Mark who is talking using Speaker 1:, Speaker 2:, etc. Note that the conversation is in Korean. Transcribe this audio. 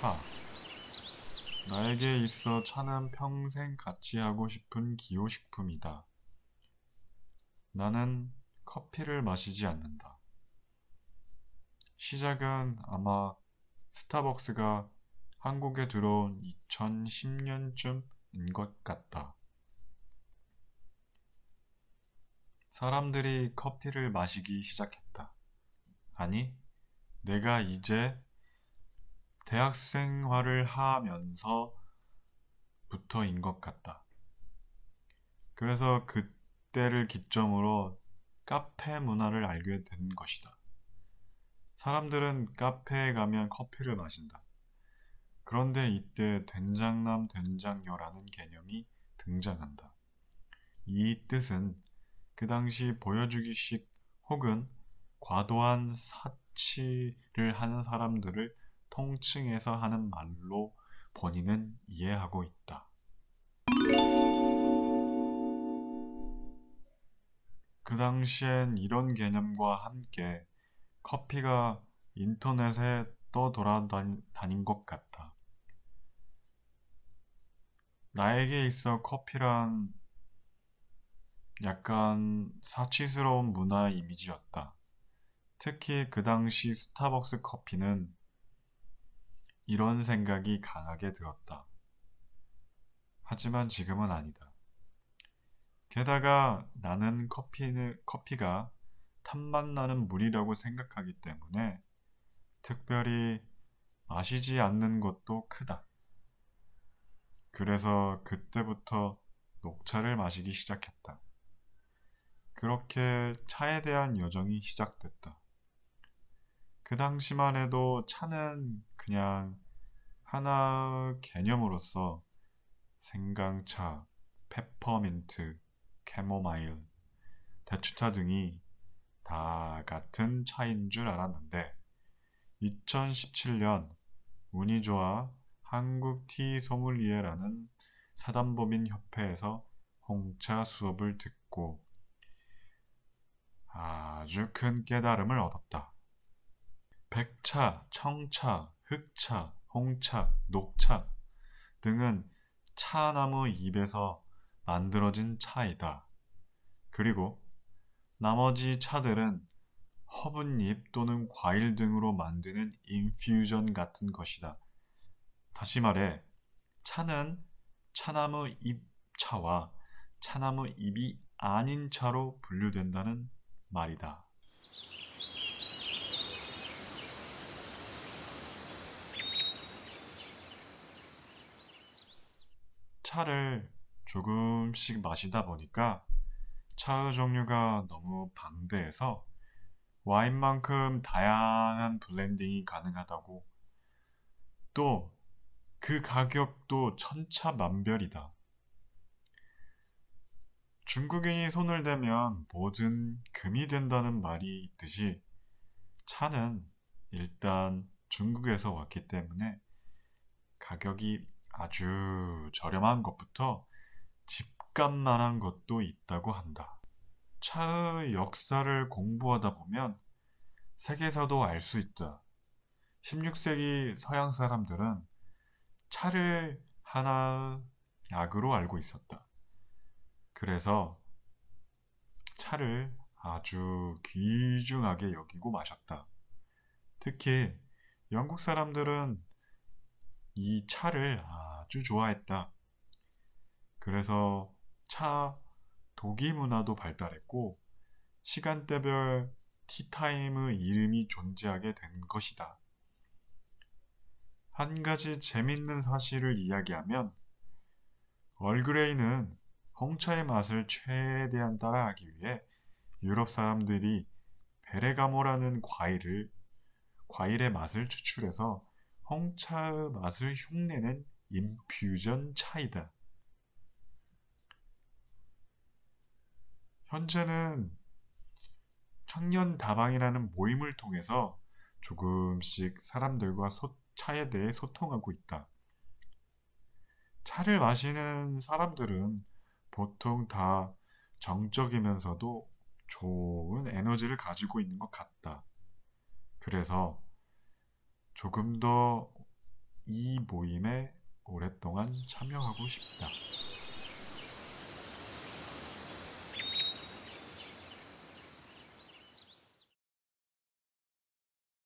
Speaker 1: 차. 나에게 있어 차는 평생 같이 하고 싶은 기호식품이다. 나는 커피를 마시지 않는다. 시작은 아마 스타벅스가 한국에 들어온 2010년쯤인 것 같다. 사람들이 커피를 마시기 시작했다. 아니, 내가 이제 대학 생활을 하면서부터인 것 같다. 그래서 그때를 기점으로 카페 문화를 알게 된 것이다. 사람들은 카페에 가면 커피를 마신다. 그런데 이때 된장남 된장녀라는 개념이 등장한다. 이 뜻은 그 당시 보여주기식 혹은 과도한 사치를 하는 사람들을 통칭해서 하는 말로 본인은 이해하고 있다. 그 당시엔 이런 개념과 함께 커피가 인터넷에 떠돌아다닌 것 같다. 나에게 있어 커피란 약간 사치스러운 문화 이미지였다. 특히 그 당시 스타벅스 커피는 이런 생각이 강하게 들었다. 하지만 지금은 아니다. 게다가 나는 커피는, 커피가 탐만 나는 물이라고 생각하기 때문에 특별히 마시지 않는 것도 크다. 그래서 그때부터 녹차를 마시기 시작했다. 그렇게 차에 대한 여정이 시작됐다. 그 당시만 해도 차는 그냥 하나 개념으로서 생강차, 페퍼민트, 캐모마일, 대추차 등이 다 같은 차인 줄 알았는데 2017년 운이 좋아 한국 티 소믈리에라는 사단법인 협회에서 홍차 수업을 듣고 아주 큰 깨달음을 얻었다. 백차, 청차, 흑차, 홍차, 녹차 등은 차나무 잎에서 만들어진 차이다. 그리고 나머지 차들은 허브잎 또는 과일 등으로 만드는 인퓨전 같은 것이다. 다시 말해, 차는 차나무 잎차와 차나무 잎이 아닌 차로 분류된다는 말이다. 차를 조금씩 마시다 보니까 차의 종류가 너무 방대해서 와인만큼 다양한 블렌딩이 가능하다고 또 그 가격도 천차만별이다. 중국인이 손을 대면 뭐든 금이 된다는 말이 있듯이 차는 일단 중국에서 왔기 때문에 가격이 아주 저렴한 것부터 집값만한 것도 있다고 한다. 차의 역사를 공부하다 보면 세계에서도 알 수 있다. 16세기 서양 사람들은 차를 하나 약으로 알고 있었다. 그래서 차를 아주 귀중하게 여기고 마셨다. 특히 영국 사람들은 이 차를 아주 좋아했다. 그래서 차 도기 문화도 발달했고 시간대별 티타임의 이름이 존재하게 된 것이다. 한 가지 재밌는 사실을 이야기하면 얼그레이는 홍차의 맛을 최대한 따라하기 위해 유럽 사람들이 베레가모라는 과일을 과일의 맛을 추출해서 홍차의 맛을 흉내낸 인퓨전 차이다. 현재는 청년 다방이라는 모임을 통해서 조금씩 사람들과 소, 차에 대해 소통하고 있다. 차를 마시는 사람들은 보통 다 정적이면서도 좋은 에너지를 가지고 있는 것 같다. 그래서 조금 더 이 모임에 오랫동안 참여하고 싶다.